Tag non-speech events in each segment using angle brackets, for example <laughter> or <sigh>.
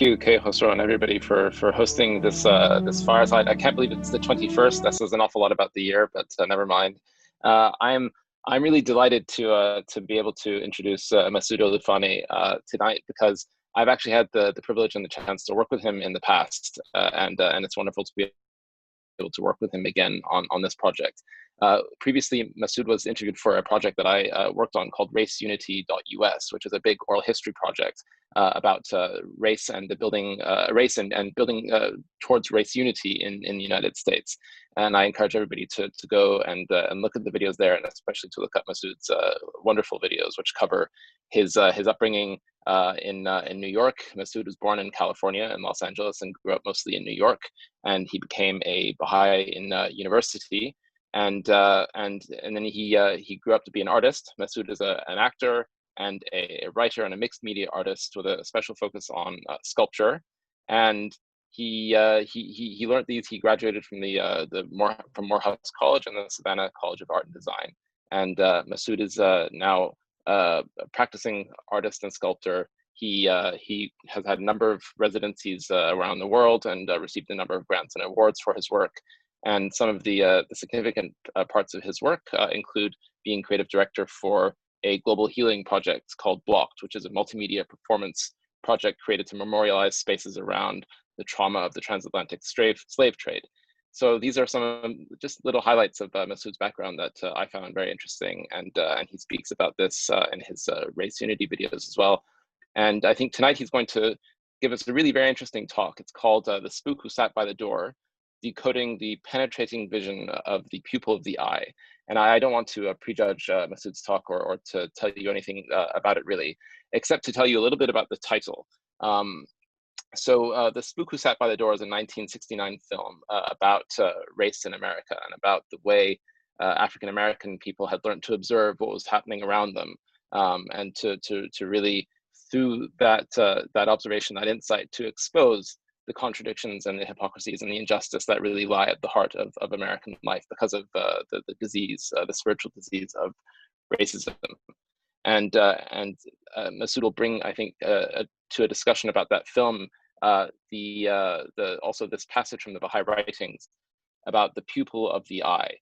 you, Kay Hosro, and everybody for for hosting this uh, this fireside. I can't believe it's the 21st. That says an awful lot about the year, but uh, never mind. Uh, I'm I'm really delighted to uh, to be able to introduce uh, Masood Olufani uh, tonight because I've actually had the the privilege and the chance to work with him in the past, and and it's wonderful to be able to work with him again on on this project. Previously, Masood was interviewed for a project that I worked on called RaceUnity.us, which is a big oral history project about uh, race and the building uh, race and, and building uh, towards race unity in, in the United States. And I encourage everybody to, to go and, and look at the videos there, and especially to look at Masood's wonderful videos, which cover his his upbringing in in New York. Masood was born in California in Los Angeles and grew up mostly in New York. And he became a Baha'i in university and uh, and and then he uh, he grew up to be an artist. Masood is a, an actor and a, writer and a mixed media artist with a special focus on uh, sculpture. And he, uh, he he he learned these. He graduated from the uh, the More, from Morehouse College and the Savannah College of Art and Design. And uh, Masood is now a practicing artist and sculptor. He he has had a number of residencies around the world and received a number of grants and awards for his work. And some of the, uh, the significant uh, parts of his work uh, include being creative director for a global healing project called Blocked, which is a multimedia performance project created to memorialize spaces around the trauma of the transatlantic slave, trade. So these are some just little highlights of uh, Masood's background that uh, I found very interesting, and uh, and he speaks about this uh, in his uh, race unity videos as well. And I think tonight he's going to give us a really very interesting talk. It's called "The Spook Who Sat by the Door," decoding the penetrating vision of the pupil of the eye. And I, don't want to uh, prejudge uh, Masood's talk or, or to tell you anything uh, about it really, except to tell you a little bit about the title. Um, so uh, The Spook Who Sat by the Door is a 1969 film uh, about uh, race in America and about the way African American people had learned to observe what was happening around them um, and to, to, to really, through that, that observation, that insight, to expose the contradictions and the hypocrisies and the injustice that really lie at the heart of, of American life because of uh, the, the disease, uh, the spiritual disease of racism. And, uh, and uh, Masood will bring, I think, uh, to a discussion about that film, uh, the, the, also this passage from the Baha'i writings about the pupil of the eye.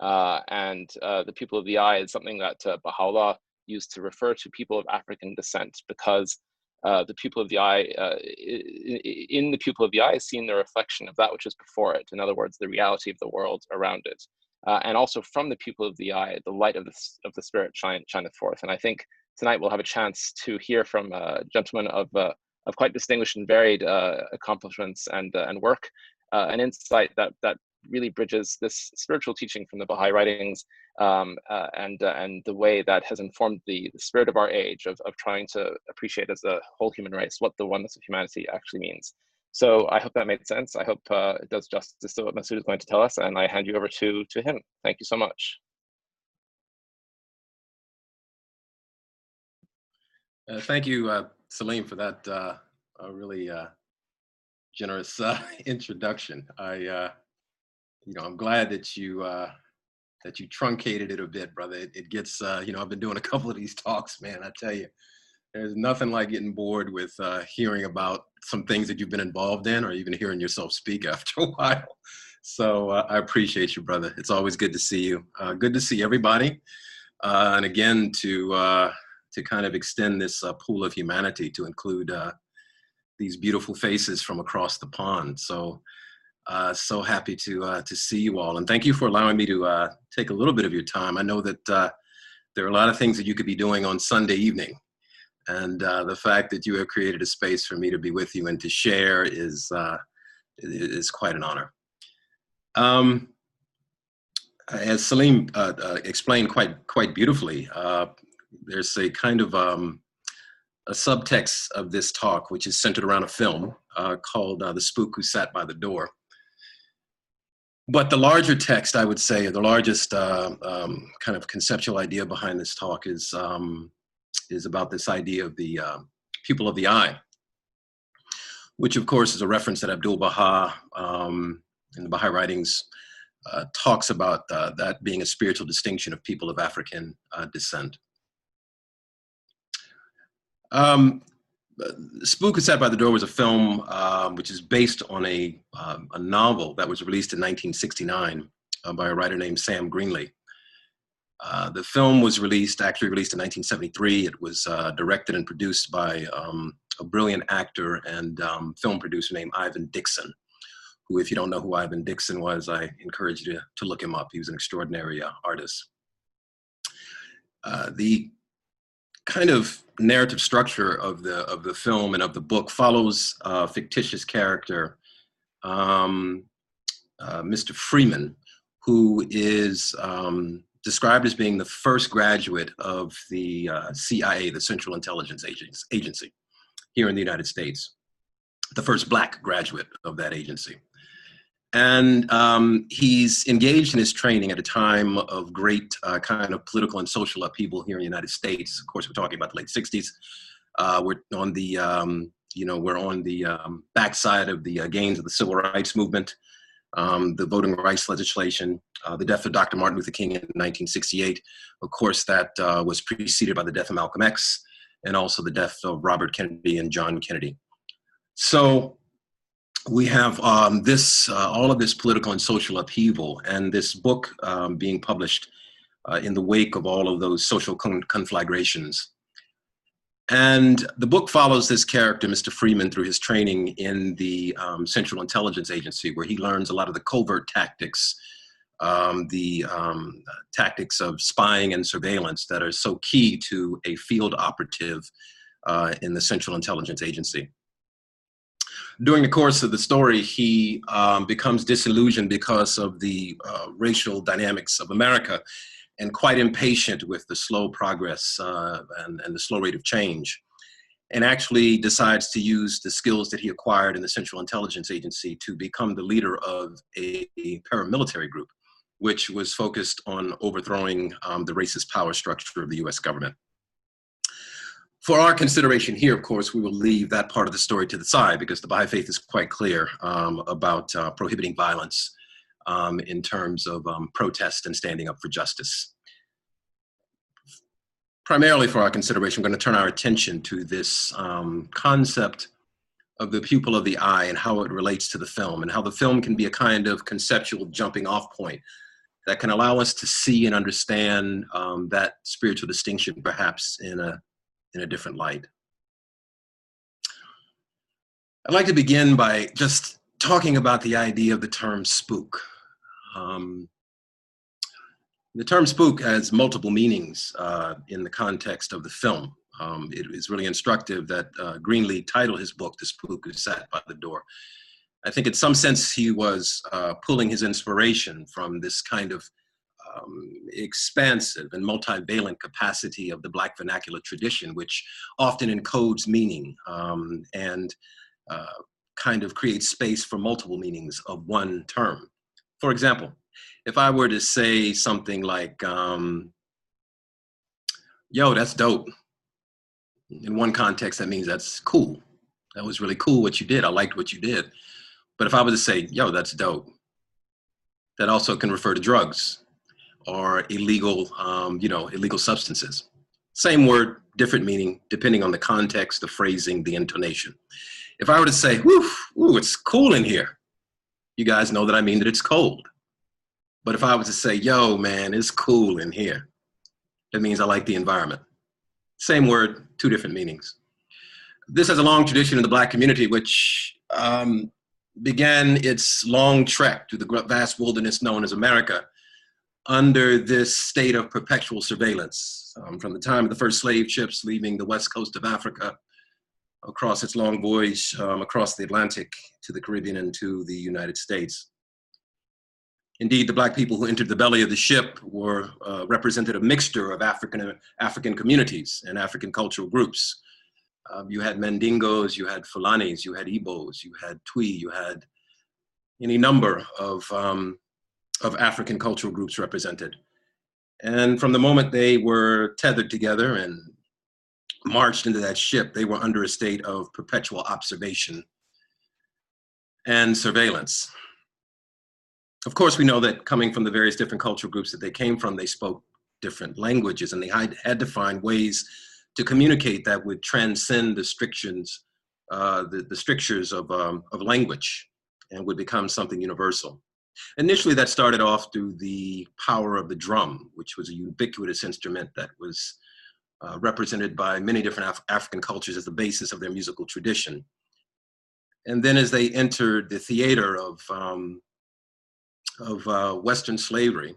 and the pupil of the eye is something that Baha'u'llah used to refer to people of African descent because uh, the pupil of the eye, uh, in the pupil of the eye, is seen the reflection of that which is before it. In other words, the reality of the world around it. Uh, and also from the pupil of the eye, the light of the, of the spirit shine, shineth forth. And I think tonight we'll have a chance to hear from a gentleman of, uh, of quite distinguished and varied uh, accomplishments and, and work, an insight that, that really bridges this spiritual teaching from the Baha'i writings um, uh, and uh, and the way that has informed the, the spirit of our age of, of trying to appreciate as a whole human race what the oneness of humanity actually means. So I hope that made sense. I hope uh, it does justice to what Masood is going to tell us, and I hand you over to to him. Thank you so much. Uh, thank you, uh, Salim, for that uh, really generous <laughs> introduction. I you know, I'm glad that you uh, that you truncated it a bit, brother. It, it gets, uh, you know, I've been doing a <laughs> couple of these talks, man. I tell you, there's nothing like getting bored with uh, hearing about some things that you've been involved in, or even hearing yourself speak <laughs> after a while. So uh, I appreciate you, brother. It's always good to see you. Uh, good to see everybody, uh, and again to uh, to kind of extend this uh, pool of humanity to include uh, these beautiful faces from across the pond. So uh, so happy to uh, to see you all, and thank you for allowing me to uh, take a little bit of your time. I know that uh, there are a lot of things that you could be doing on Sunday evening, and uh, the fact that you have created a space for me to be with you and to share is uh, is quite an honor. Um, as Salim explained quite quite beautifully, there's a kind of um, a subtext of this talk, which is centered around a film called "The Spook Who Sat by the Door." But the larger text, I would say, the largest uh, um, kind of conceptual idea behind this talk is um, is about this idea of the uh, pupil of the eye, which of course is a reference that Abdul Baha um, in the Baha'i writings uh, talks about uh, that being a spiritual distinction of people of African uh, descent. Um, Spook Sat by the Door was a film um, which is based on a, um, a novel that was released in 1969 uh, by a writer named Sam Greenlee. Uh, the film was released, actually released in 1973. It was uh, directed and produced by um, a brilliant actor and um, film producer named Ivan Dixon, who, if you don't know who Ivan Dixon was, I encourage you to, to look him up. He was an extraordinary uh, artist. Uh, the kind of narrative structure of the of the film and of the book follows a fictitious character, um, uh, Mr. Freeman, who is um, described as being the first graduate of the uh, CIA, the Central Intelligence Agency, here in the United States, the first black graduate of that agency. And um, he's engaged in his training at a time of great uh, kind of political and social upheaval here in the United States. Of course, we're talking about the late 60s. Uh, we're on the, um, you know, we're on the um, backside of the uh, gains of the civil rights movement, um, the voting rights legislation, uh, the death of Dr. Martin Luther King in 1968. Of course, that uh, was preceded by the death of Malcolm X and also the death of Robert Kennedy and John Kennedy. So we have um, this, uh, all of this political and social upheaval, and this book um, being published uh, in the wake of all of those social con conflagrations. And the book follows this character, Mr. Freeman, through his training in the um, Central Intelligence Agency, where he learns a lot of the covert tactics, um, the um, tactics of spying and surveillance that are so key to a field operative uh, in the Central Intelligence Agency during the course of the story, he um, becomes disillusioned because of the uh, racial dynamics of America and quite impatient with the slow progress uh, and, and the slow rate of change and actually decides to use the skills that he acquired in the Central Intelligence Agency to become the leader of a, paramilitary group, which was focused on overthrowing um, the racist power structure of the US government. For our consideration here, of course, we will leave that part of the story to the side because the Baha'i Faith is quite clear um, about uh, prohibiting violence um, in terms of um, protest and standing up for justice. Primarily for our consideration, we're going to turn our attention to this um, concept of the pupil of the eye and how it relates to the film and how the film can be a kind of conceptual jumping off point that can allow us to see and understand um, that spiritual distinction perhaps in a in a different light. I'd like to begin by just talking about the idea of the term spook. Um, the term spook has multiple meanings uh, in the context of the film. Um, it is really instructive that uh, Greenlee titled his book, The Spook Who Sat by the Door. I think in some sense he was uh, pulling his inspiration from this kind of um, expansive and multivalent capacity of the Black vernacular tradition, which often encodes meaning um, and uh, kind of creates space for multiple meanings of one term. For example, if I were to say something like, um, yo, that's dope. In one context, that means that's cool. That was really cool what you did. I liked what you did. But if I was to say, yo, that's dope, that also can refer to drugs or illegal, um, you know, illegal substances. Same word, different meaning, depending on the context, the phrasing, the intonation. If I were to say, whoo, ooh, it's cool in here, you guys know that I mean that it's cold. But if I was to say, yo, man, it's cool in here, that means I like the environment. Same word, two different meanings. This has a long tradition in the Black community, which um, began its long trek through the vast wilderness known as America under this state of perpetual surveillance um, from the time of the first slave ships leaving the west coast of Africa across its long voyage um, across the Atlantic to the Caribbean and to the United States. Indeed, the black people who entered the belly of the ship were uh, represented a mixture of African, African communities and African cultural groups. Um, you had Mandingos, you had Fulanis, you had Igbos, you had Twi, you had any number of um, of African cultural groups represented. And from the moment they were tethered together and marched into that ship, they were under a state of perpetual observation and surveillance. Of course, we know that coming from the various different cultural groups that they came from, they spoke different languages and they had, to find ways to communicate that would transcend the strictures, uh, the, the strictures of, um, of language and would become something universal. Initially, that started off through the power of the drum, which was a ubiquitous instrument that was uh, represented by many different Af African cultures as the basis of their musical tradition. And then as they entered the theater of, um, of uh, Western slavery,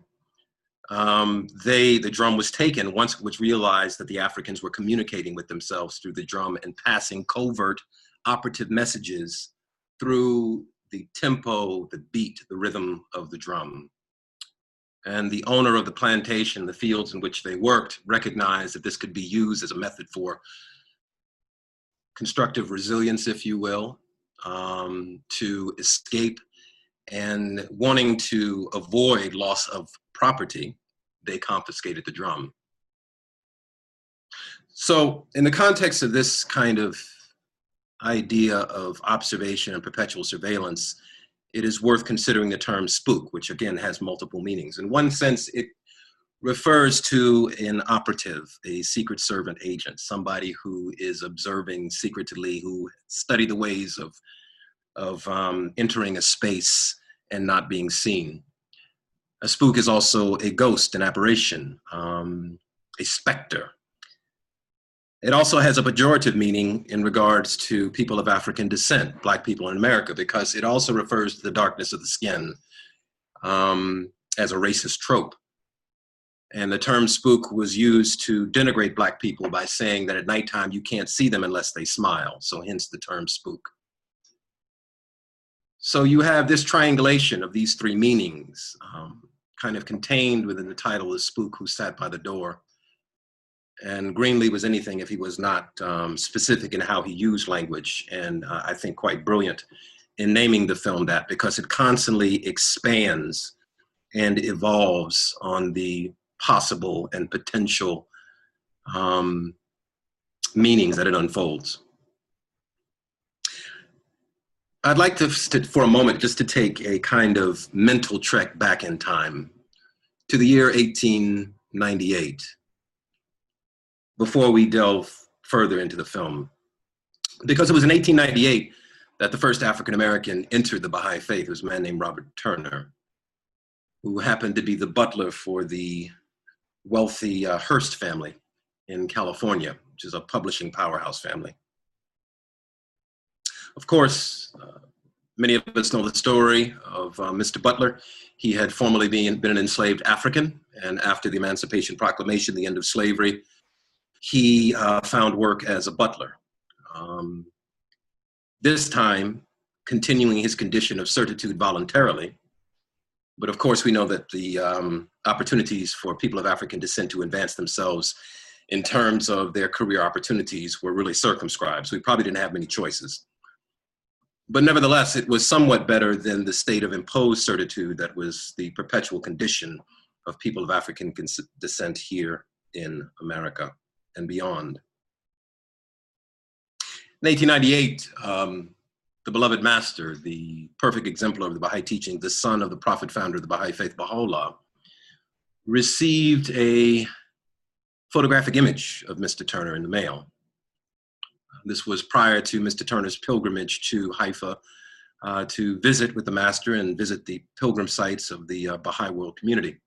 um, they, the drum was taken once was realized that the Africans were communicating with themselves through the drum and passing covert operative messages through the tempo, the beat, the rhythm of the drum. And the owner of the plantation, the fields in which they worked, recognized that this could be used as a method for constructive resilience, if you will, um, to escape and wanting to avoid loss of property, they confiscated the drum. So in the context of this kind of idea of observation and perpetual surveillance, it is worth considering the term spook, which again has multiple meanings. In one sense, it refers to an operative, a secret servant agent, somebody who is observing secretly, who study the ways of, of um, entering a space and not being seen. A spook is also a ghost, an apparition, um, a specter, it also has a pejorative meaning in regards to people of African descent, Black people in America, because it also refers to the darkness of the skin um, as a racist trope. And the term spook was used to denigrate Black people by saying that at nighttime you can't see them unless they smile, so hence the term spook. So you have this triangulation of these three meanings um, kind of contained within the title of Spook Who Sat by the Door and Greenlee was anything if he was not um, specific in how he used language, and uh, I think quite brilliant in naming the film that because it constantly expands and evolves on the possible and potential um, meanings that it unfolds. I'd like to, for a moment, just to take a kind of mental trek back in time to the year 1898 before we delve further into the film. Because it was in 1898 that the first African American entered the Baha'i faith, it was a man named Robert Turner, who happened to be the butler for the wealthy uh, Hearst family in California, which is a publishing powerhouse family. Of course, uh, many of us know the story of uh, Mr. Butler. He had formerly been, been an enslaved African, and after the Emancipation Proclamation, the end of slavery, he uh, found work as a butler. Um, this time, continuing his condition of certitude voluntarily. But of course, we know that the um, opportunities for people of African descent to advance themselves in terms of their career opportunities were really circumscribed. So we probably didn't have many choices. But nevertheless, it was somewhat better than the state of imposed certitude that was the perpetual condition of people of African descent here in America and beyond. In 1898, um, the beloved master, the perfect exemplar of the Baha'i teaching, the son of the prophet founder of the Baha'i faith, Baha'u'llah, received a photographic image of Mr. Turner in the mail. This was prior to Mr. Turner's pilgrimage to Haifa uh, to visit with the master and visit the pilgrim sites of the uh, Baha'i world community.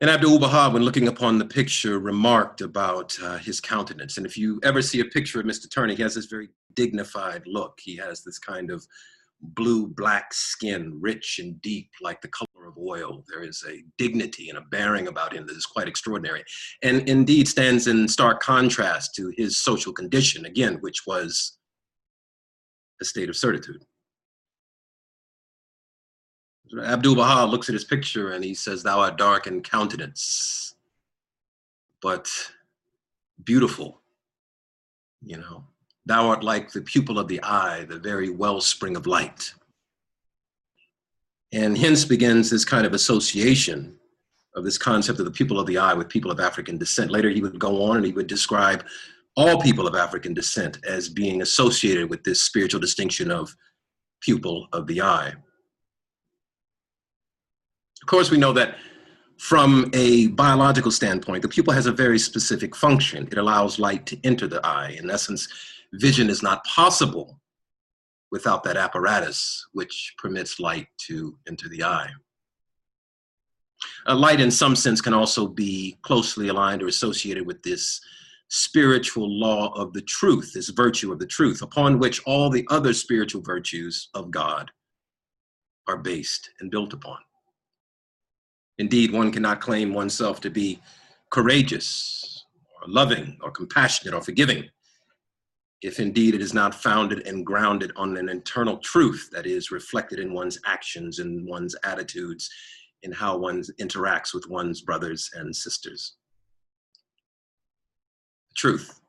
And Abdul Baha, when looking upon the picture, remarked about uh, his countenance. And if you ever see a picture of Mr. Turner, he has this very dignified look. He has this kind of blue black skin, rich and deep, like the color of oil. There is a dignity and a bearing about him that is quite extraordinary. And indeed stands in stark contrast to his social condition, again, which was a state of certitude. Abdul Baha looks at his picture and he says, Thou art dark in countenance, but beautiful. You know, thou art like the pupil of the eye, the very wellspring of light. And hence begins this kind of association of this concept of the pupil of the eye with people of African descent. Later, he would go on and he would describe all people of African descent as being associated with this spiritual distinction of pupil of the eye. Of course, we know that From a biological standpoint, the pupil has a very specific function. It allows light to enter the eye. In essence, vision is not possible without that apparatus which permits light to enter the eye. A light, in some sense, can also be closely aligned or associated with this spiritual law of the truth, this virtue of the truth, upon which all the other spiritual virtues of God are based and built upon. Indeed, one cannot claim oneself to be courageous, or loving, or compassionate, or forgiving if indeed it is not founded and grounded on an internal truth that is reflected in one's actions and one's attitudes, in how one interacts with one's brothers and sisters. Truth.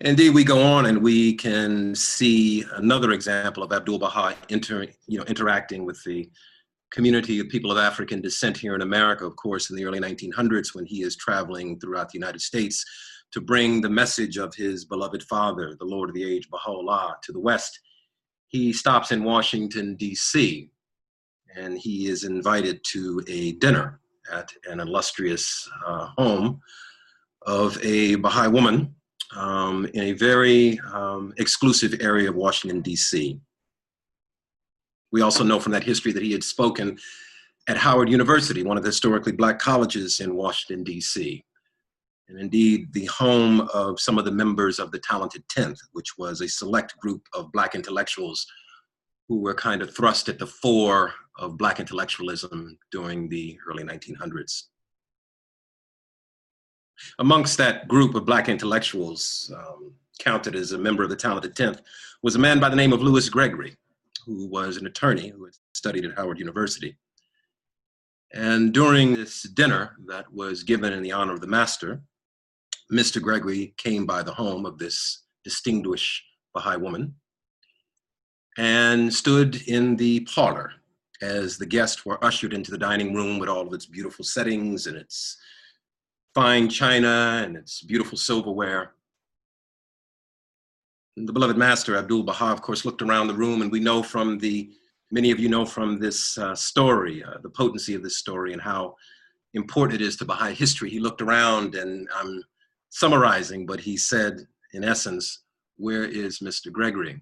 Indeed, we go on and we can see another example of Abdul Baha inter, you know, interacting with the community of people of African descent here in America, of course, in the early 1900s when he is traveling throughout the United States to bring the message of his beloved father, the Lord of the Age, Baha'u'llah, to the West. He stops in Washington, D.C., and he is invited to a dinner at an illustrious uh, home of a Baha'i woman um, in a very um, exclusive area of Washington, D.C. We also know from that history that he had spoken at Howard University, one of the historically black colleges in Washington, D.C and indeed the home of some of the members of the Talented Tenth, which was a select group of Black intellectuals who were kind of thrust at the fore of Black intellectualism during the early 1900s. Amongst that group of Black intellectuals, um, counted as a member of the Talented Tenth, was a man by the name of Louis Gregory, who was an attorney who had studied at Howard University. And during this dinner that was given in the honor of the master, Mr. Gregory came by the home of this distinguished Baha'i woman and stood in the parlor as the guests were ushered into the dining room with all of its beautiful settings and its fine china and its beautiful silverware. The beloved master, Abdul Baha, of course, looked around the room, and we know from the, many of you know from this uh, story, uh, the potency of this story and how important it is to Baha'i history. He looked around, and I'm summarizing, but he said, in essence, Where is Mr. Gregory?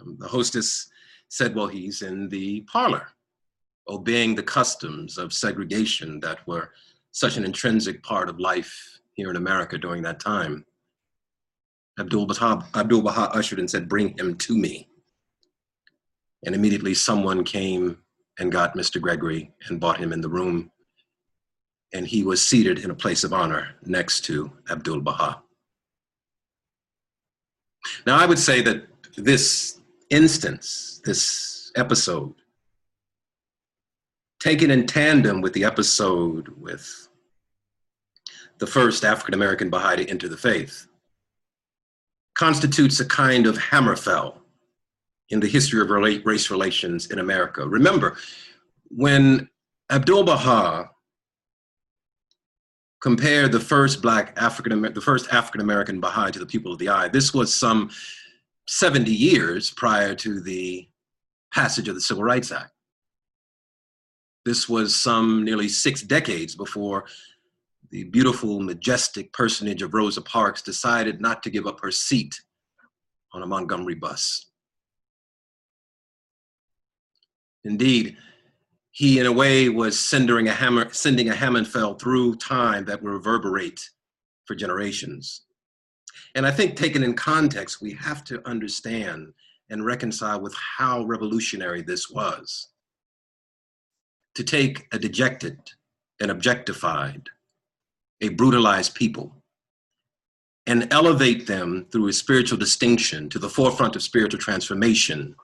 Um, the hostess said, Well, he's in the parlor, obeying the customs of segregation that were such an intrinsic part of life here in America during that time. Abdul Baha, Abdul Baha ushered and said, Bring him to me. And immediately someone came and got Mr. Gregory and brought him in the room and he was seated in a place of honor next to Abdul Baha. Now, I would say that this instance, this episode, taken in tandem with the episode with the first African American Baha'i to enter the faith, constitutes a kind of hammerfell in the history of race relations in America. Remember, when Abdul Baha compared the first black African the first African American Baha'i to the pupil of the eye. This was some 70 years prior to the passage of the Civil Rights Act. This was some nearly six decades before the beautiful, majestic personage of Rosa Parks decided not to give up her seat on a Montgomery bus. Indeed, he in a way was sending a hammer sending a hammerfell through time that will reverberate for generations and i think taken in context we have to understand and reconcile with how revolutionary this was to take a dejected and objectified a brutalized people and elevate them through a spiritual distinction to the forefront of spiritual transformation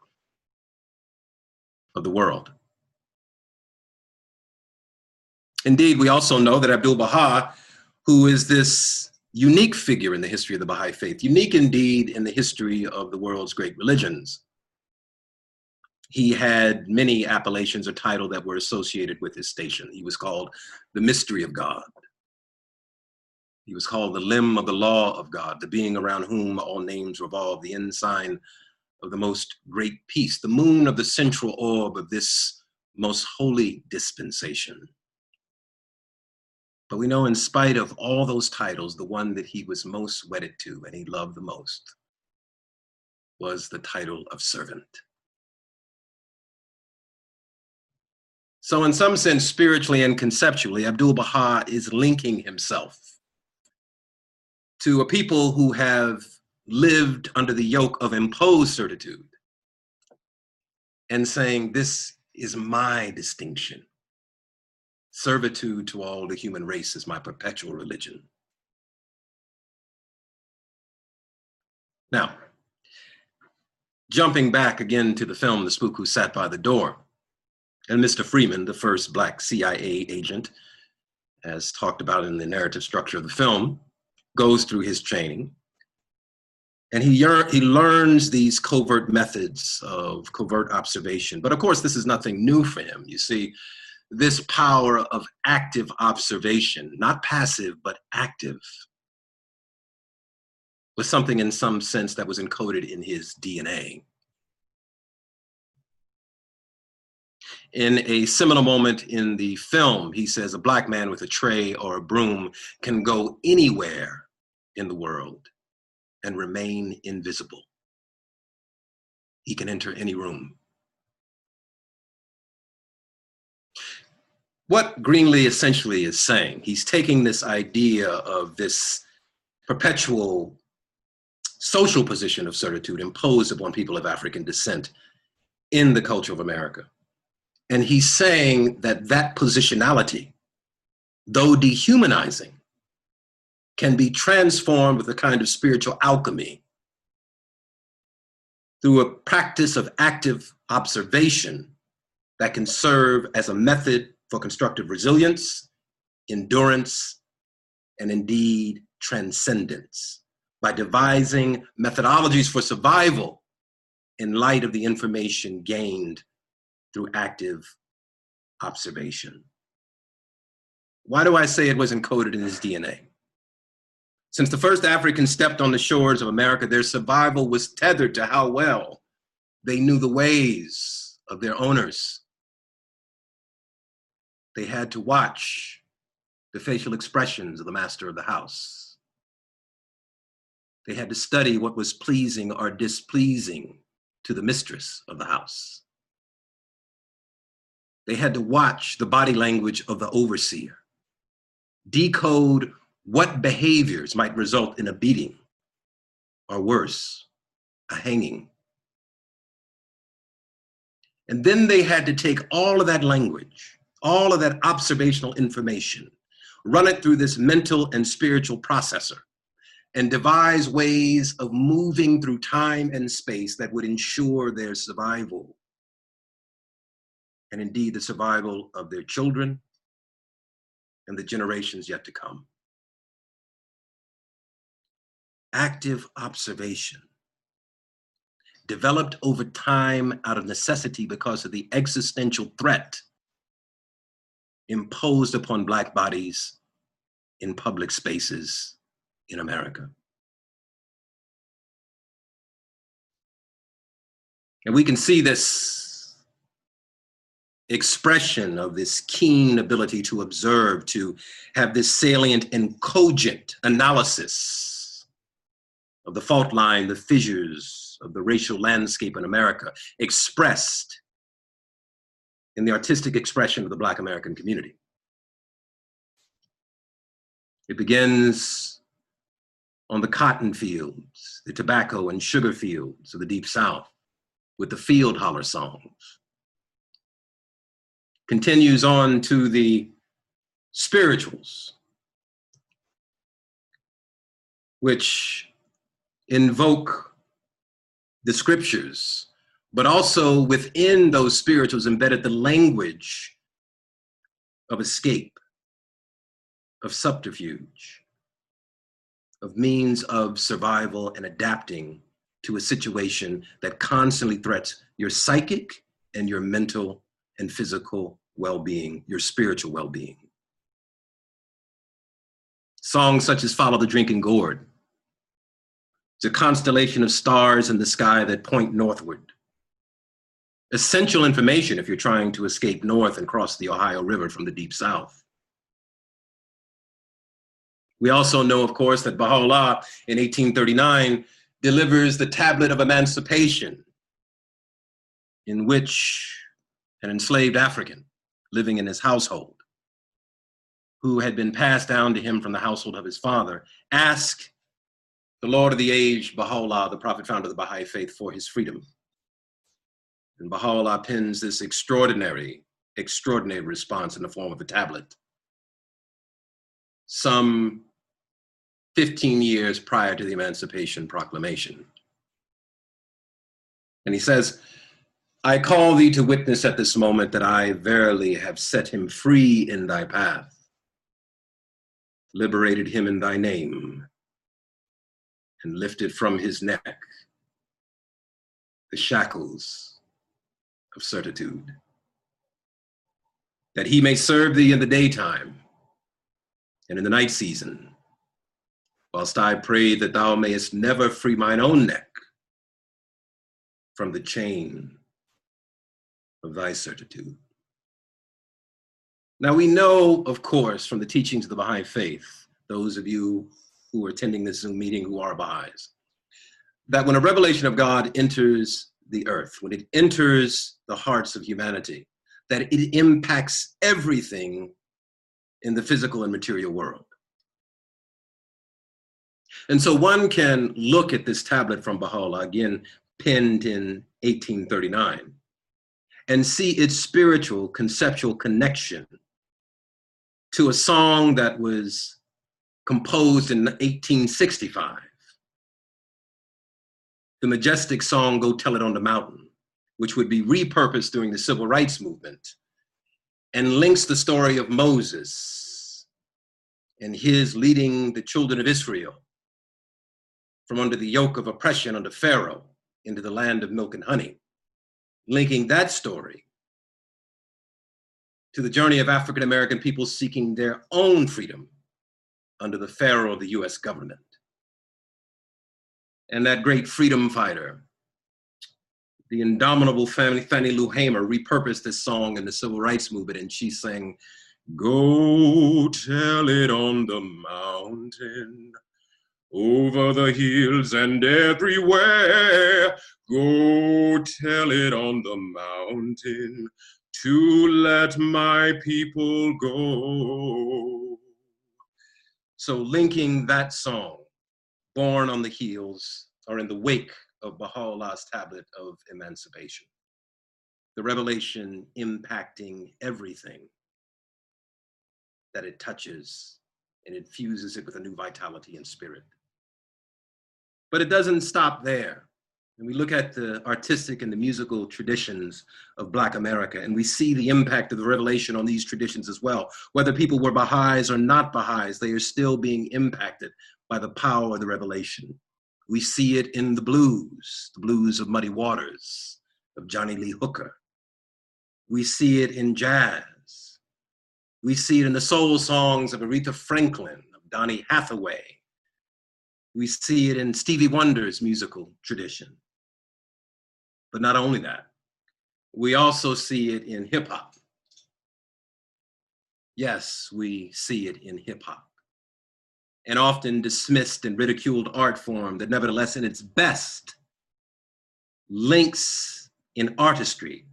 of the world Indeed, we also know that Abdul Baha, who is this unique figure in the history of the Baha'i faith, unique indeed in the history of the world's great religions, he had many appellations or titles that were associated with his station. He was called the mystery of God. He was called the limb of the law of God, the being around whom all names revolve, the ensign of the most great peace, the moon of the central orb of this most holy dispensation. But we know, in spite of all those titles, the one that he was most wedded to and he loved the most was the title of servant. So, in some sense, spiritually and conceptually, Abdul Baha is linking himself to a people who have lived under the yoke of imposed certitude and saying, This is my distinction. Servitude to all the human race is my perpetual religion. Now, jumping back again to the film, The Spook Who Sat by the Door, and Mr. Freeman, the first Black CIA agent, as talked about in the narrative structure of the film, goes through his training. And he, he learns these covert methods of covert observation. But of course, this is nothing new for him. You see, this power of active observation, not passive, but active, was something in some sense that was encoded in his DNA. In a similar moment in the film, he says a black man with a tray or a broom can go anywhere in the world and remain invisible. He can enter any room. What Greenlee essentially is saying, he's taking this idea of this perpetual social position of certitude imposed upon people of African descent in the culture of America. And he's saying that that positionality, though dehumanizing, can be transformed with a kind of spiritual alchemy through a practice of active observation that can serve as a method for constructive resilience, endurance, and indeed transcendence by devising methodologies for survival in light of the information gained through active observation. Why do I say it was encoded in his DNA? Since the first Africans stepped on the shores of America, their survival was tethered to how well they knew the ways of their owners. They had to watch the facial expressions of the master of the house. They had to study what was pleasing or displeasing to the mistress of the house. They had to watch the body language of the overseer, decode what behaviors might result in a beating or worse, a hanging. And then they had to take all of that language, all of that observational information, run it through this mental and spiritual processor, and devise ways of moving through time and space that would ensure their survival. And indeed, the survival of their children and the generations yet to come active observation developed over time out of necessity because of the existential threat imposed upon Black bodies in public spaces in America. And we can see this expression of this keen ability to observe, to have this salient and cogent analysis of the fault line, the fissures of the racial landscape in America, expressed in the artistic expression of the Black American community. It begins on the cotton fields, the tobacco and sugar fields of the Deep South with the field holler songs. Continues on to the spirituals, which invoke the scriptures, but also within those spirituals embedded the language of escape, of subterfuge, of means of survival and adapting to a situation that constantly threats your psychic and your mental and physical well being, your spiritual well being. Songs such as Follow the Drinking Gourd It's a constellation of stars in the sky that point northward. Essential information if you're trying to escape north and cross the Ohio River from the deep south. We also know, of course, that Baha'u'llah in 1839 delivers the Tablet of Emancipation, in which an enslaved African living in his household, who had been passed down to him from the household of his father, asked the Lord of the age, Baha'u'llah, the prophet founder of the Baha'i faith, for his freedom. And Baha'u'llah pins this extraordinary, extraordinary response in the form of a tablet. Some 15 years prior to the Emancipation Proclamation. And he says, I call thee to witness at this moment that I verily have set him free in thy path, liberated him in thy name, and lifted from his neck the shackles of certitude, that he may serve thee in the daytime and in the night season whilst I pray that thou mayest never free mine own neck from the chain of thy certitude. Now, we know, of course, from the teachings of the Baha'i faith, those of you who are attending this Zoom meeting who are Baha'is, that when a revelation of God enters the earth, when it enters the hearts of humanity, that it impacts everything in the physical and material world. And so one can look at this tablet from Baha'u'llah, again, penned in 1839, and see its spiritual, conceptual connection to a song that was composed in 1865. The majestic song, Go Tell It on the Mountain, which would be repurposed during the civil rights movement and links the story of Moses and his leading the children of Israel from under the yoke of oppression under Pharaoh into the land of milk and honey, linking that story to the journey of African American people seeking their own freedom under the Pharaoh of the US government. And that great freedom fighter, the indomitable family, Fannie Lou Hamer, repurposed this song in the civil rights movement, and she sang, Go tell it on the mountain over the hills and everywhere. Go tell it on the mountain to let my people go. So, linking that song, born on the heels or in the wake of Baha'u'llah's tablet of emancipation, the revelation impacting everything that it touches and infuses it with a new vitality and spirit. But it doesn't stop there. And we look at the artistic and the musical traditions of Black America, and we see the impact of the revelation on these traditions as well. Whether people were Baha'is or not Baha'is, they are still being impacted by the power of the revelation. We see it in the blues, the blues of Muddy Waters, of Johnny Lee Hooker. We see it in jazz. We see it in the soul songs of Aretha Franklin, of Donny Hathaway, we see it in Stevie Wonder's musical tradition. But not only that, we also see it in hip hop. Yes, we see it in hip hop. An often dismissed and ridiculed art form that, nevertheless, in its best, links in artistry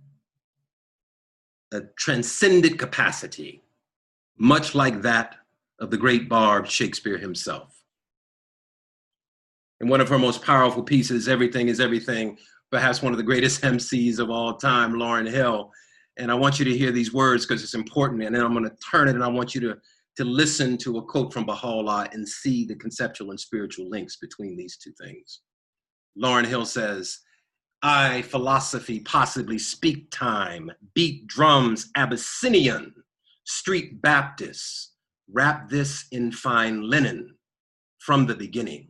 a transcendent capacity, much like that of the great bard Shakespeare himself in one of her most powerful pieces, Everything is Everything, perhaps one of the greatest <laughs> MCs of all time, Lauryn Hill. And I want you to hear these words because it's important. And then I'm going to turn it and I want you to, to listen to a quote from Baha'u'llah and see the conceptual and spiritual links between these two things. Lauryn Hill says, I, philosophy, possibly speak time, beat drums, Abyssinian, street Baptist, wrap this in fine linen from the beginning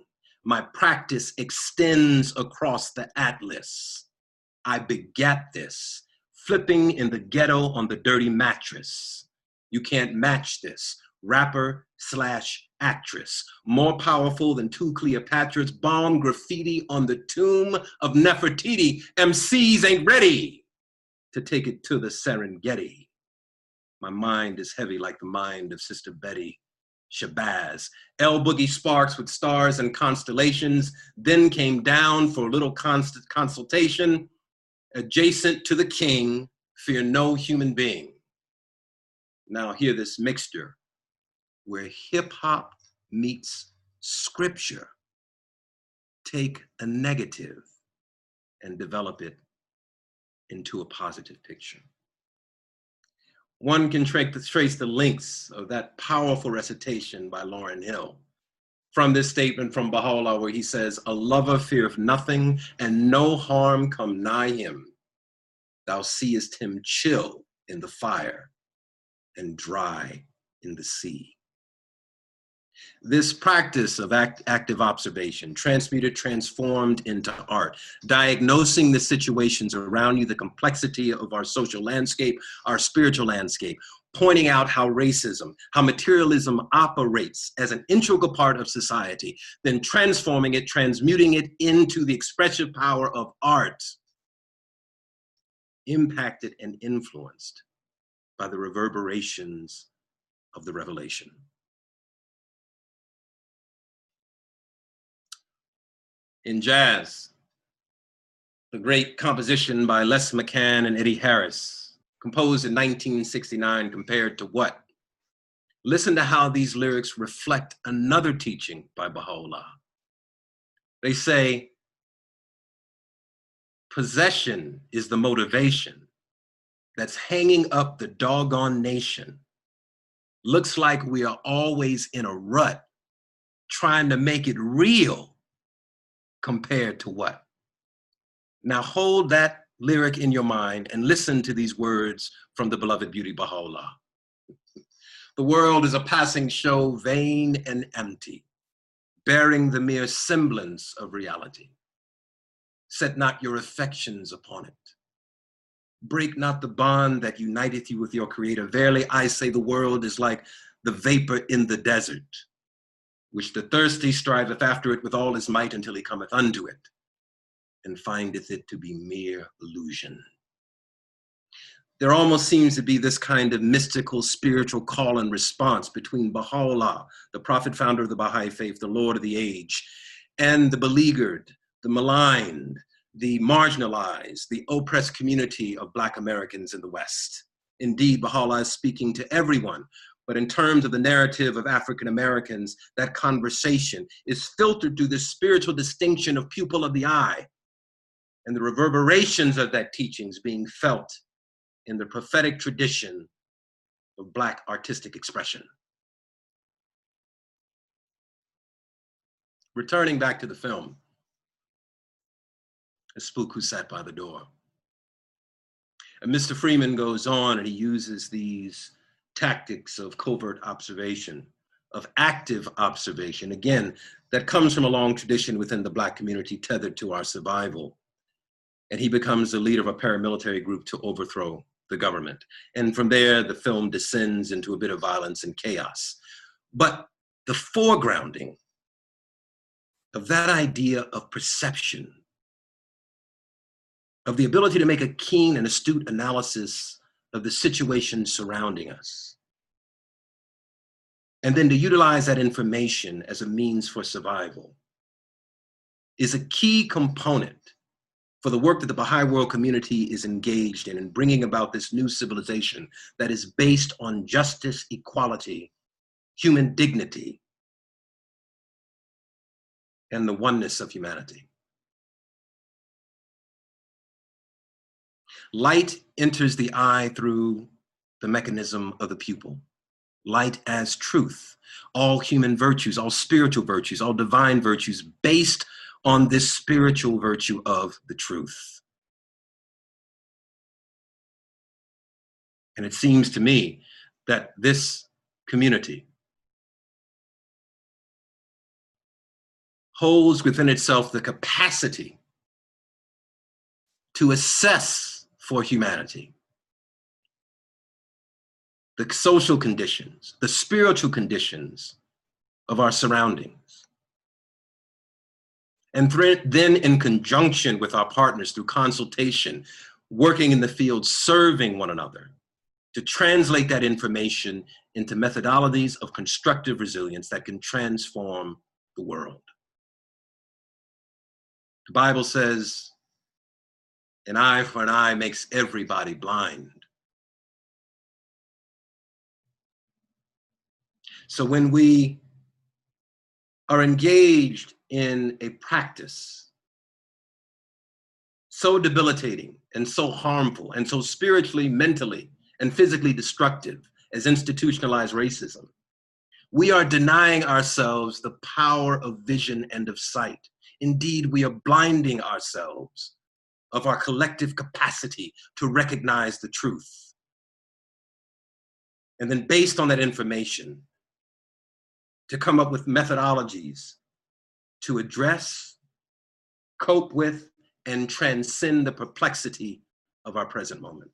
my practice extends across the atlas. I begat this, flipping in the ghetto on the dirty mattress. You can't match this. rapper slash actress, more powerful than two Cleopatras, bomb graffiti on the tomb of Nefertiti. MCs ain't ready to take it to the Serengeti. My mind is heavy like the mind of Sister Betty Shabazz. El Boogie Sparks with stars and constellations, then came down for a little consultation. Adjacent to the king, fear no human being. Now, hear this mixture where hip hop meets scripture. Take a negative and develop it into a positive picture. One can trace the links of that powerful recitation by Lauren Hill from this statement from Baha'u'llah, where he says, A lover feareth nothing, and no harm come nigh him. Thou seest him chill in the fire and dry in the sea. This practice of act, active observation, transmuted, transformed into art, diagnosing the situations around you, the complexity of our social landscape, our spiritual landscape, pointing out how racism, how materialism operates as an integral part of society, then transforming it, transmuting it into the expressive power of art, impacted and influenced by the reverberations of the revelation. In jazz. The great composition by Les McCann and Eddie Harris, composed in 1969, compared to what? Listen to how these lyrics reflect another teaching by Baha'u'llah. They say, possession is the motivation that's hanging up the doggone nation. Looks like we are always in a rut trying to make it real compared to what? Now hold that lyric in your mind and listen to these words from the beloved beauty Baha'u'llah. The world is a passing show, vain and empty, bearing the mere semblance of reality. Set not your affections upon it. Break not the bond that uniteth you with your Creator. Verily, I say the world is like the vapor in the desert which the thirsty striveth after it with all his might until he cometh unto it, and findeth it to be mere illusion. There almost seems to be this kind of mystical spiritual call and response between Baha'u'llah, the prophet founder of the Baha'i faith, the Lord of the age, and the beleaguered, the maligned, the marginalized, the oppressed community of Black Americans in the West. Indeed, Baha'u'llah is speaking to everyone but in terms of the narrative of African Americans, that conversation is filtered through the spiritual distinction of pupil of the eye and the reverberations of that teachings being felt in the prophetic tradition of Black artistic expression. Returning back to the film, a spook who sat by the door. And Mr. Freeman goes on and he uses these tactics of covert observation, of active observation, again, that comes from a long tradition within the Black community tethered to our survival. And he becomes the leader of a paramilitary group to overthrow the government. And from there, the film descends into a bit of violence and chaos. But the foregrounding of that idea of perception, of the ability to make a keen and astute analysis of the situation surrounding us. And then to utilize that information as a means for survival is a key component for the work that the Baha'i world community is engaged in in bringing about this new civilization that is based on justice, equality, human dignity, and the oneness of humanity. Light enters the eye through the mechanism of the pupil. Light as truth, all human virtues, all spiritual virtues, all divine virtues based on this spiritual virtue of the truth. And it seems to me that this community holds within itself the capacity to assess for humanity. the social conditions, the spiritual conditions of our surroundings. And then, in conjunction with our partners through consultation, working in the field, serving one another, to translate that information into methodologies of constructive resilience that can transform the world. The Bible says, an eye for an eye makes everybody blind. So when we are engaged in a practice so debilitating and so harmful and so spiritually, mentally, and physically destructive as institutionalized racism, we are denying ourselves the power of vision and of sight. Indeed, we are blinding ourselves of our collective capacity to recognize the truth. And then, based on that information, to come up with methodologies to address, cope with, and transcend the perplexity of our present moment.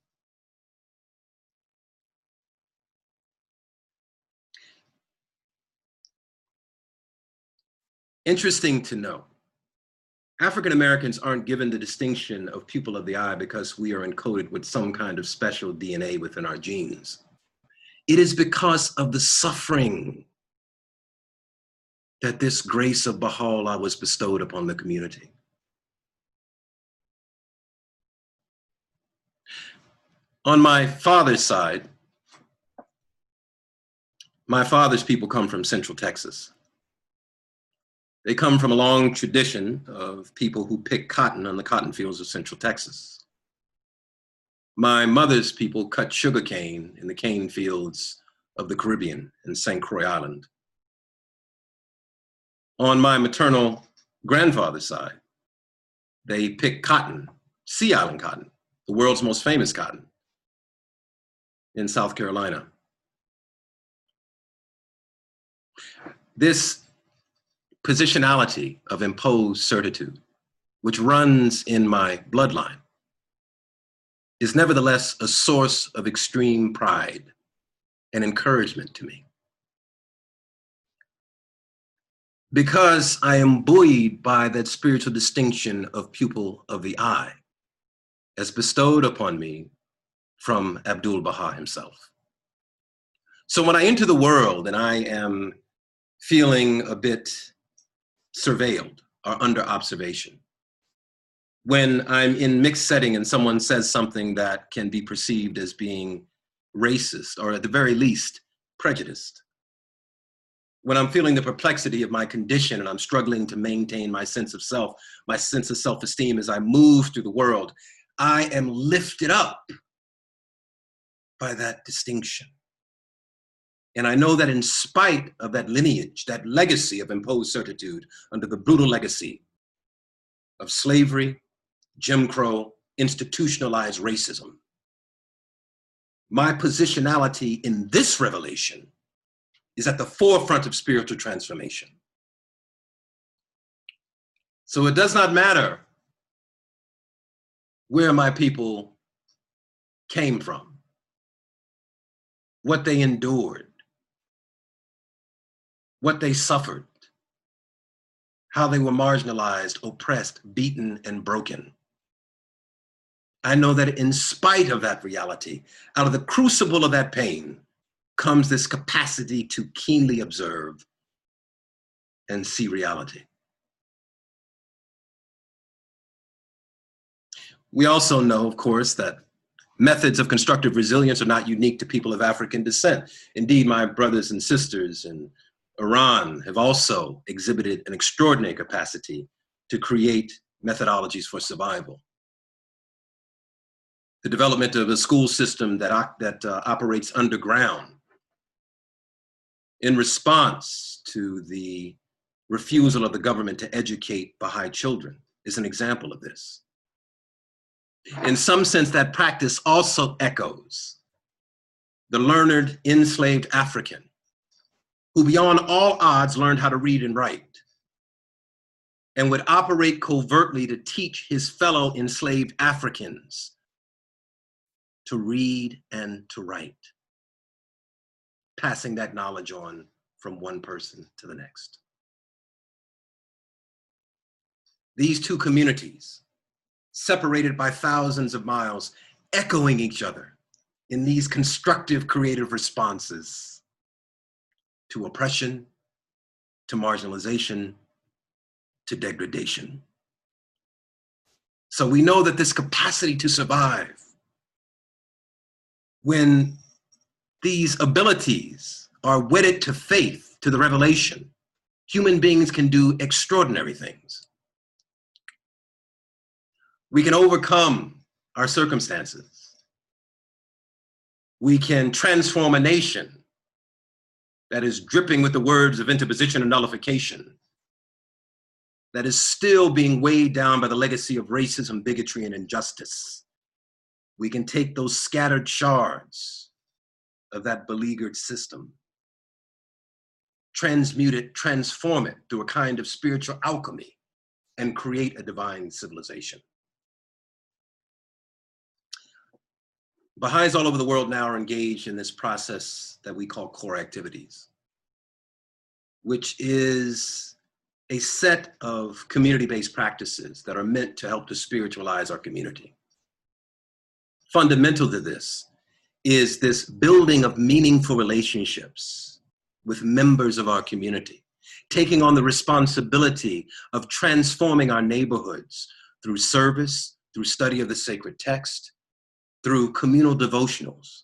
Interesting to know. African Americans aren't given the distinction of pupil of the eye because we are encoded with some kind of special DNA within our genes. It is because of the suffering that this grace of Baha'u'llah was bestowed upon the community. On my father's side, my father's people come from Central Texas. They come from a long tradition of people who pick cotton on the cotton fields of Central Texas. My mother's people cut sugarcane in the cane fields of the Caribbean in St. Croix Island on my maternal grandfather's side, they picked cotton, Sea Island cotton, the world's most famous cotton, in South Carolina. This positionality of imposed certitude, which runs in my bloodline, is nevertheless a source of extreme pride and encouragement to me. because I am buoyed by that spiritual distinction of pupil of the eye as bestowed upon me from Abdul Baha himself. So when I enter the world and I am feeling a bit surveilled or under observation, when I'm in mixed setting and someone says something that can be perceived as being racist or at the very least prejudiced, when I'm feeling the perplexity of my condition and I'm struggling to maintain my sense of self, my sense of self esteem as I move through the world, I am lifted up by that distinction. And I know that in spite of that lineage, that legacy of imposed certitude under the brutal legacy of slavery, Jim Crow, institutionalized racism, my positionality in this revelation is at the forefront of spiritual transformation. So it does not matter where my people came from, what they endured, what they suffered, how they were marginalized, oppressed, beaten, and broken. I know that in spite of that reality, out of the crucible of that pain, comes this capacity to keenly observe and see reality. We also know, of course, that methods of constructive resilience are not unique to people of African descent. Indeed, my brothers and sisters in Iran have also exhibited an extraordinary capacity to create methodologies for survival. The development of a school system that, that uh, operates underground in response to the refusal of the government to educate Baha'i children is an example of this. In some sense, that practice also echoes the learned enslaved African who, beyond all odds, learned how to read and write and would operate covertly to teach his fellow enslaved Africans to read and to write. passing that knowledge on from one person to the next. These two communities, separated by thousands of miles, echoing each other in these constructive creative responses to oppression, to marginalization, to degradation. So we know that this capacity to survive, when these abilities are wedded to faith, to the revelation, human beings can do extraordinary things. We can overcome our circumstances. We can transform a nation that is dripping with the words of interposition and nullification, that is still being weighed down by the legacy of racism, bigotry, and injustice. We can take those scattered shards of that beleaguered system, transmute it, transform it through a kind of spiritual alchemy, and create a divine civilization. Baha'is all over the world now are engaged in this process that we call core activities, which is a set of community-based practices that are meant to help to spiritualize our community. Fundamental to this is this building of meaningful relationships with members of our community, taking on the responsibility of transforming our neighborhoods through service, through study of the sacred text, through communal devotionals.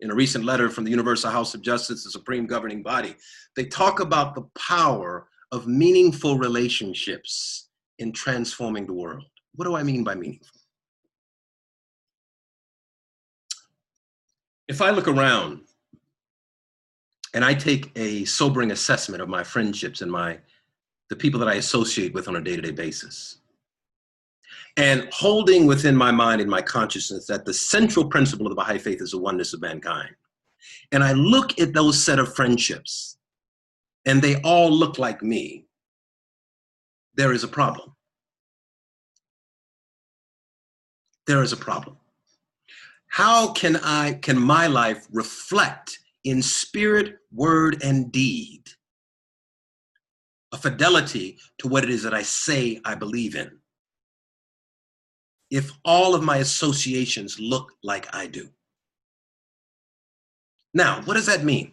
In a recent letter from the Universal House of Justice, the supreme governing body, they talk about the power of meaningful relationships in transforming the world. What do I mean by meaningful? If I look around and I take a sobering assessment of my friendships and my the people that I associate with on a day-to-day basis, and holding within my mind and my consciousness that the central principle of the Baha'i faith is the oneness of mankind. And I look at those set of friendships and they all look like me, there is a problem. There is a problem. How can I, can my life reflect in spirit, word, and deed a fidelity to what it is that I say I believe in? If all of my associations look like I do. Now, what does that mean?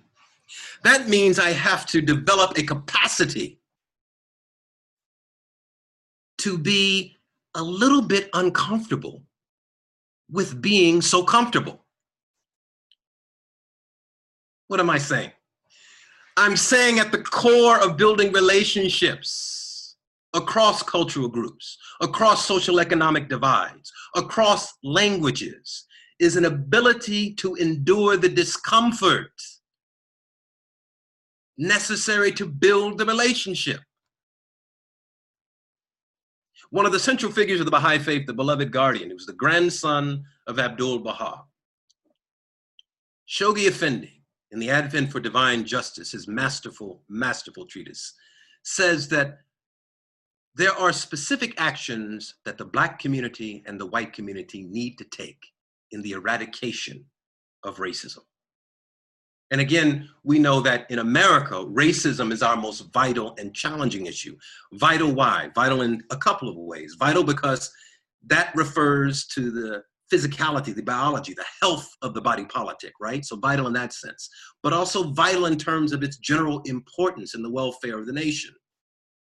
That means I have to develop a capacity to be a little bit uncomfortable with being so comfortable. What am I saying? I'm saying at the core of building relationships, across cultural groups, across social economic divides, across languages, is an ability to endure the discomfort necessary to build the relationship. One of the central figures of the Baha'i faith, the beloved guardian, who was the grandson of Abdul Baha. Shoghi Effendi, in the Advent for Divine Justice, his masterful, masterful treatise, says that there are specific actions that the Black community and the white community need to take in the eradication of racism. And again, we know that in America, racism is our most vital and challenging issue. Vital why? Vital in a couple of ways. Vital because that refers to the physicality, the biology, the health of the body politic, right? So vital in that sense, but also vital in terms of its general importance in the welfare of the nation.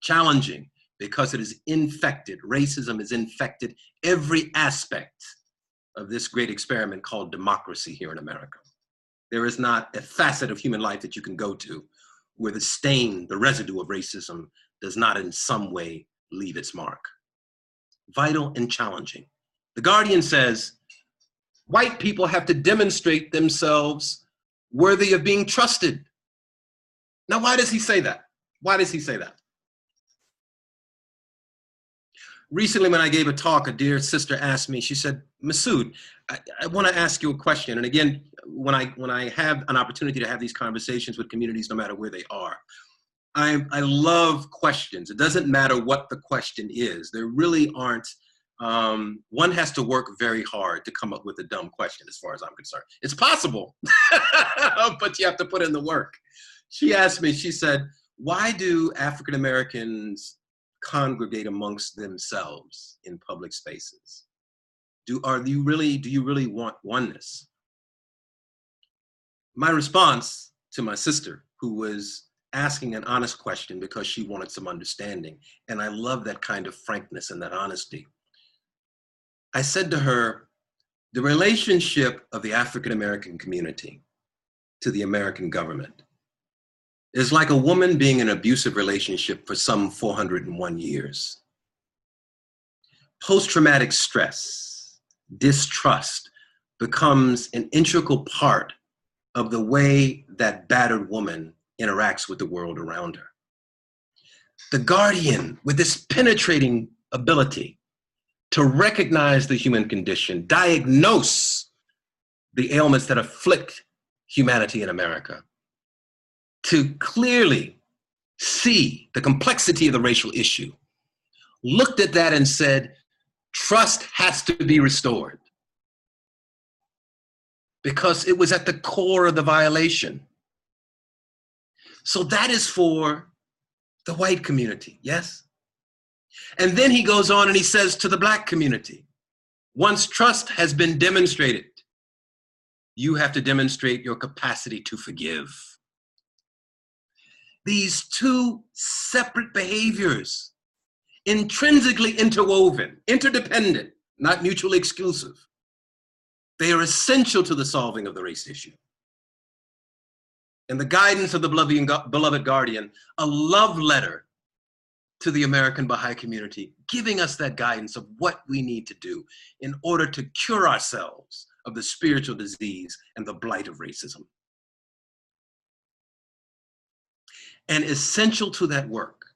Challenging because it is infected. Racism is infected every aspect of this great experiment called democracy here in America. There is not a facet of human life that you can go to where the stain, the residue of racism does not in some way leave its mark. Vital and challenging. The Guardian says, white people have to demonstrate themselves worthy of being trusted. Now, why does he say that? Why does he say that? Recently when I gave a talk, a dear sister asked me, she said, Masood, I, I want to ask you a question. And again, when I, when I have an opportunity to have these conversations with communities, no matter where they are, I, I love questions. It doesn't matter what the question is. There really aren't um, one has to work very hard to come up with a dumb question, as far as I'm concerned. It's possible, <laughs> but you have to put in the work. She asked me, she said, Why do African Americans congregate amongst themselves in public spaces? Do, are you really, do you really want oneness? My response to my sister, who was asking an honest question because she wanted some understanding, and I love that kind of frankness and that honesty I said to her, the relationship of the African American community to the American government is like a woman being in an abusive relationship for some 401 years. Post traumatic stress, distrust becomes an integral part of the way that battered woman interacts with the world around her. The guardian, with this penetrating ability to recognize the human condition, diagnose the ailments that afflict humanity in America, to clearly see the complexity of the racial issue, looked at that and said, trust has to be restored. Because it was at the core of the violation. So that is for the white community, yes? And then he goes on and he says to the black community, once trust has been demonstrated, you have to demonstrate your capacity to forgive. These two separate behaviors, intrinsically interwoven, interdependent, not mutually exclusive, they are essential to the solving of the race issue. In the guidance of the beloved guardian, a love letter to the American Baha'i community, giving us that guidance of what we need to do in order to cure ourselves of the spiritual disease and the blight of racism. And essential to that work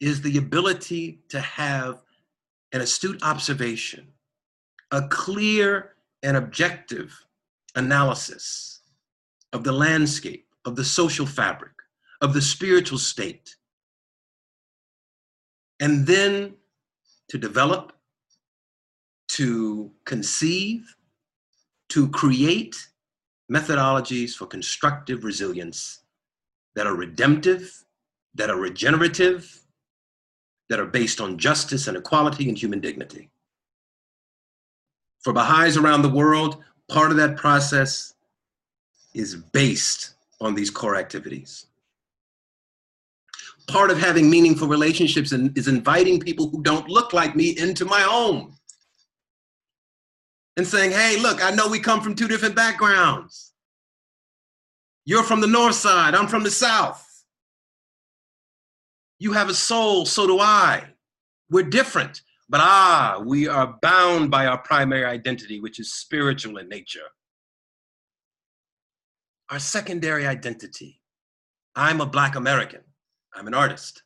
is the ability to have an astute observation, a clear and objective analysis of the landscape, of the social fabric, of the spiritual state, and then to develop, to conceive, to create methodologies for constructive resilience that are redemptive, that are regenerative, that are based on justice and equality and human dignity. For Baha'is around the world, part of that process is based on these core activities part of having meaningful relationships is inviting people who don't look like me into my home and saying, hey, look, I know we come from two different backgrounds. You're from the north side, I'm from the south. You have a soul, so do I. We're different, but ah, we are bound by our primary identity, which is spiritual in nature. Our secondary identity I'm a Black American. I'm an artist.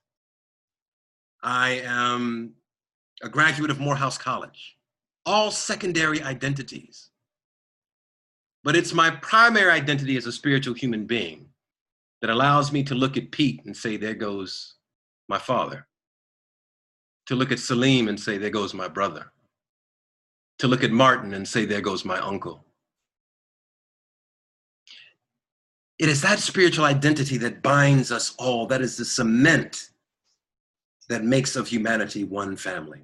I am a graduate of Morehouse College. All secondary identities. But it's my primary identity as a spiritual human being that allows me to look at Pete and say, there goes my father. To look at Salim and say, there goes my brother. To look at Martin and say, there goes my uncle. It is that spiritual identity that binds us all, that is the cement that makes of humanity one family.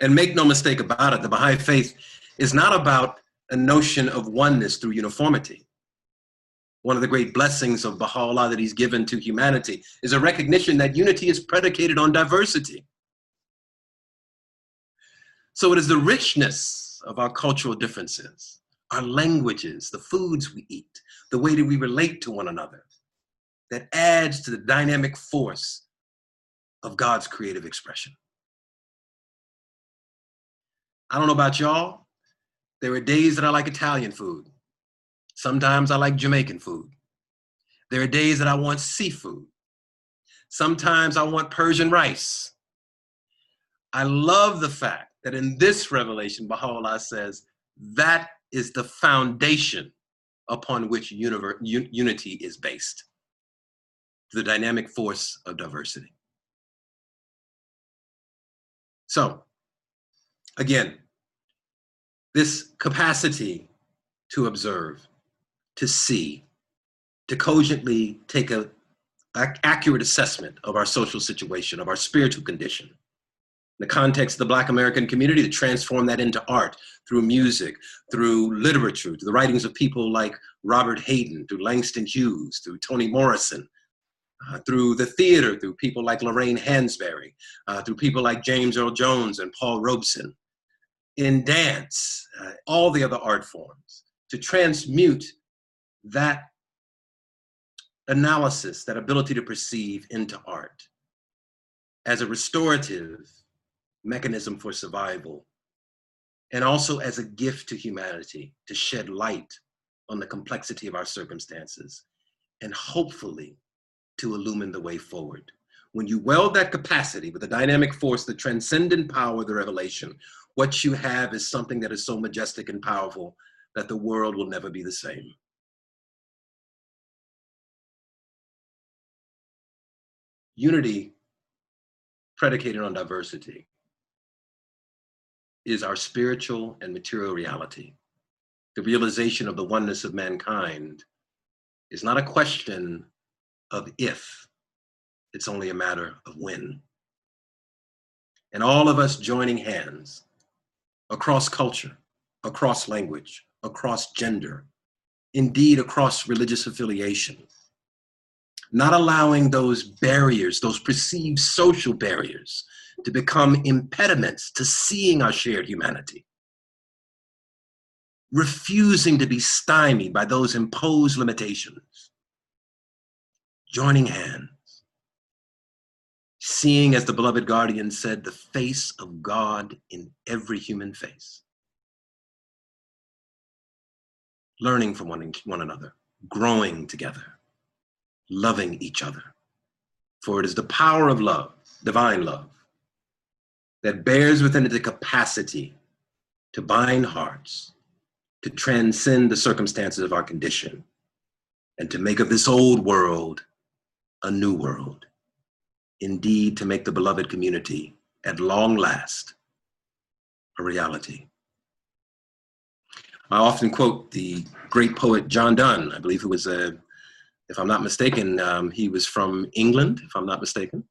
And make no mistake about it, the Baha'i faith is not about a notion of oneness through uniformity. One of the great blessings of Baha'u'llah that he's given to humanity is a recognition that unity is predicated on diversity. So it is the richness of our cultural differences, our languages, the foods we eat, the way that we relate to one another that adds to the dynamic force of God's creative expression. I don't know about y'all. There are days that I like Italian food. Sometimes I like Jamaican food. There are days that I want seafood. Sometimes I want Persian rice. I love the fact that in this revelation, Baha'u'llah says that is the foundation upon which universe, un, unity is based the dynamic force of diversity. So, again, this capacity to observe, to see, to cogently take a, a accurate assessment of our social situation, of our spiritual condition, In the context of the Black American community, to transform that into art through music, through literature, through the writings of people like Robert Hayden, through Langston Hughes, through Toni Morrison, uh, through the theater, through people like Lorraine Hansberry, uh, through people like James Earl Jones and Paul Robeson, in dance, uh, all the other art forms, to transmute that analysis, that ability to perceive into art as a restorative mechanism for survival, and also as a gift to humanity to shed light on the complexity of our circumstances and hopefully to illumine the way forward. When you weld that capacity with the dynamic force, the transcendent power the revelation, what you have is something that is so majestic and powerful that the world will never be the same. Unity predicated on diversity is our spiritual and material reality. The realization of the oneness of mankind is not a question of if, it's only a matter of when. And all of us joining hands across culture, across language, across gender, indeed across religious affiliation, not allowing those barriers, those perceived social barriers, to become impediments to seeing our shared humanity. Refusing to be stymied by those imposed limitations. Joining hands. Seeing, as the beloved guardian said, the face of God in every human face. Learning from one, one another, growing together, loving each other. For it is the power of love, divine love, that bears within it the capacity to bind hearts, to transcend the circumstances of our condition, and to make of this old world a new world. Indeed, to make the beloved community at long last a reality. I often quote the great poet John Donne, I believe who was a, if I'm not mistaken, um, he was from England, if I'm not mistaken.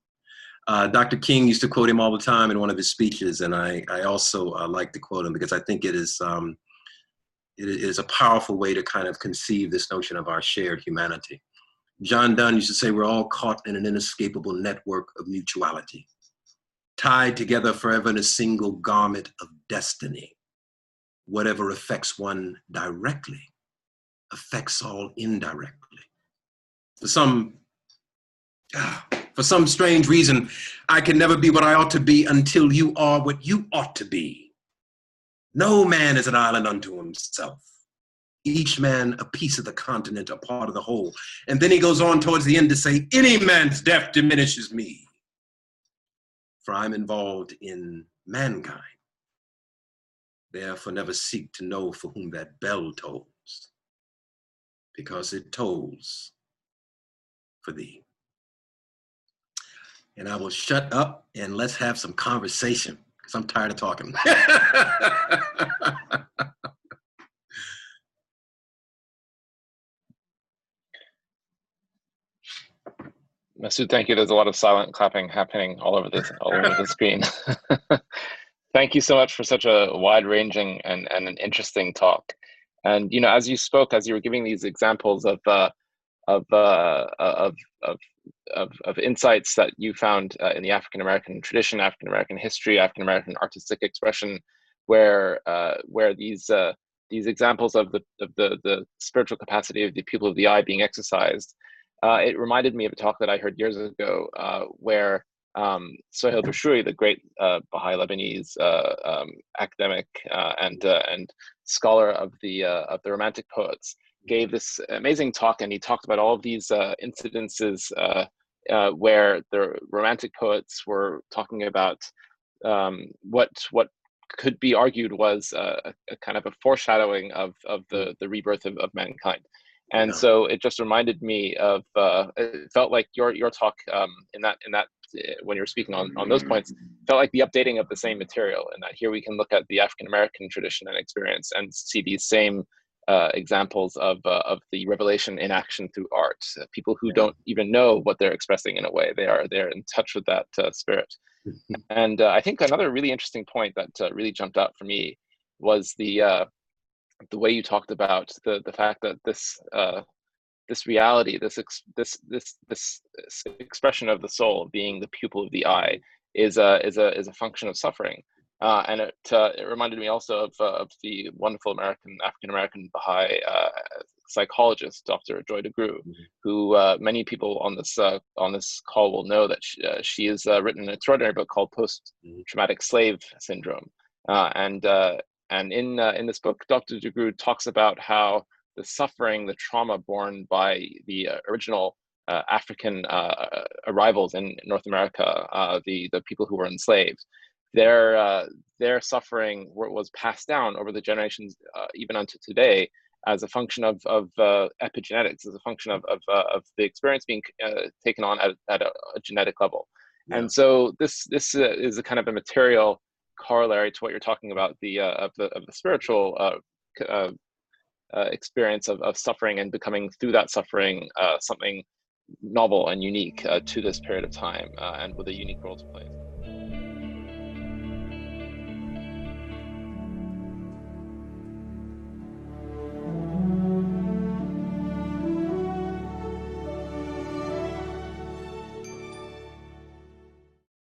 Uh, Dr. King used to quote him all the time in one of his speeches, and I, I also uh, like to quote him because I think it is um, it is a powerful way to kind of conceive this notion of our shared humanity. John Donne used to say, "We're all caught in an inescapable network of mutuality, tied together forever in a single garment of destiny. Whatever affects one directly affects all indirectly." For some. For some strange reason, I can never be what I ought to be until you are what you ought to be. No man is an island unto himself. Each man a piece of the continent, a part of the whole. And then he goes on towards the end to say, Any man's death diminishes me, for I'm involved in mankind. Therefore, never seek to know for whom that bell tolls, because it tolls for thee and I will shut up and let's have some conversation because I'm tired of talking. <laughs> Masood, thank you. There's a lot of silent clapping happening all over this all over the screen. <laughs> thank you so much for such a wide-ranging and, and an interesting talk. And you know, as you spoke, as you were giving these examples of uh, of, uh, of of of, of insights that you found uh, in the African American tradition, African American history, African American artistic expression, where uh, where these uh, these examples of the of the the spiritual capacity of the people of the eye being exercised, uh, it reminded me of a talk that I heard years ago, uh, where um, Sohail Bashiri, the great uh, Baha'i Lebanese um, academic and and scholar of the of the Romantic poets, gave this amazing talk and he talked about all of these uh, incidences uh, uh, where the romantic poets were talking about um, what what could be argued was a, a, kind of a foreshadowing of of the the rebirth of, of mankind and yeah. so it just reminded me of uh, it felt like your your talk um, in that in that uh, when you were speaking on, on those points, felt like the updating of the same material, and that here we can look at the African American tradition and experience and see these same uh, examples of uh, of the revelation in action through art. Uh, people who don't even know what they're expressing in a way, they are they're in touch with that uh, spirit. <laughs> and I think another really interesting point that really jumped out for me was the the way you talked about the the fact that this this reality, this ex, this this this expression of the soul being the pupil of the eye, is a is a is a function of suffering. Uh, and it, uh, it reminded me also of, uh, of the wonderful American African American Baha'i uh, psychologist, Dr. Joy DeGruy, mm-hmm. who uh, many people on this uh, on this call will know that she, she has written an extraordinary book called Post Traumatic Slave Syndrome, and and in in this book, Dr. DeGruy talks about how the suffering, the trauma borne by the uh, original uh, African uh, arrivals in North America, uh, the the people who were enslaved, their uh, their suffering was passed down over the generations, uh, even unto today, as a function of of epigenetics, as a function of of, of the experience being taken on at, at a, a genetic level. Yeah. And so this this is a kind of a material corollary to what you're talking about the of the of the spiritual uh, uh, experience of, of suffering and becoming through that suffering uh, something novel and unique uh, to this period of time uh, and with a unique role to play.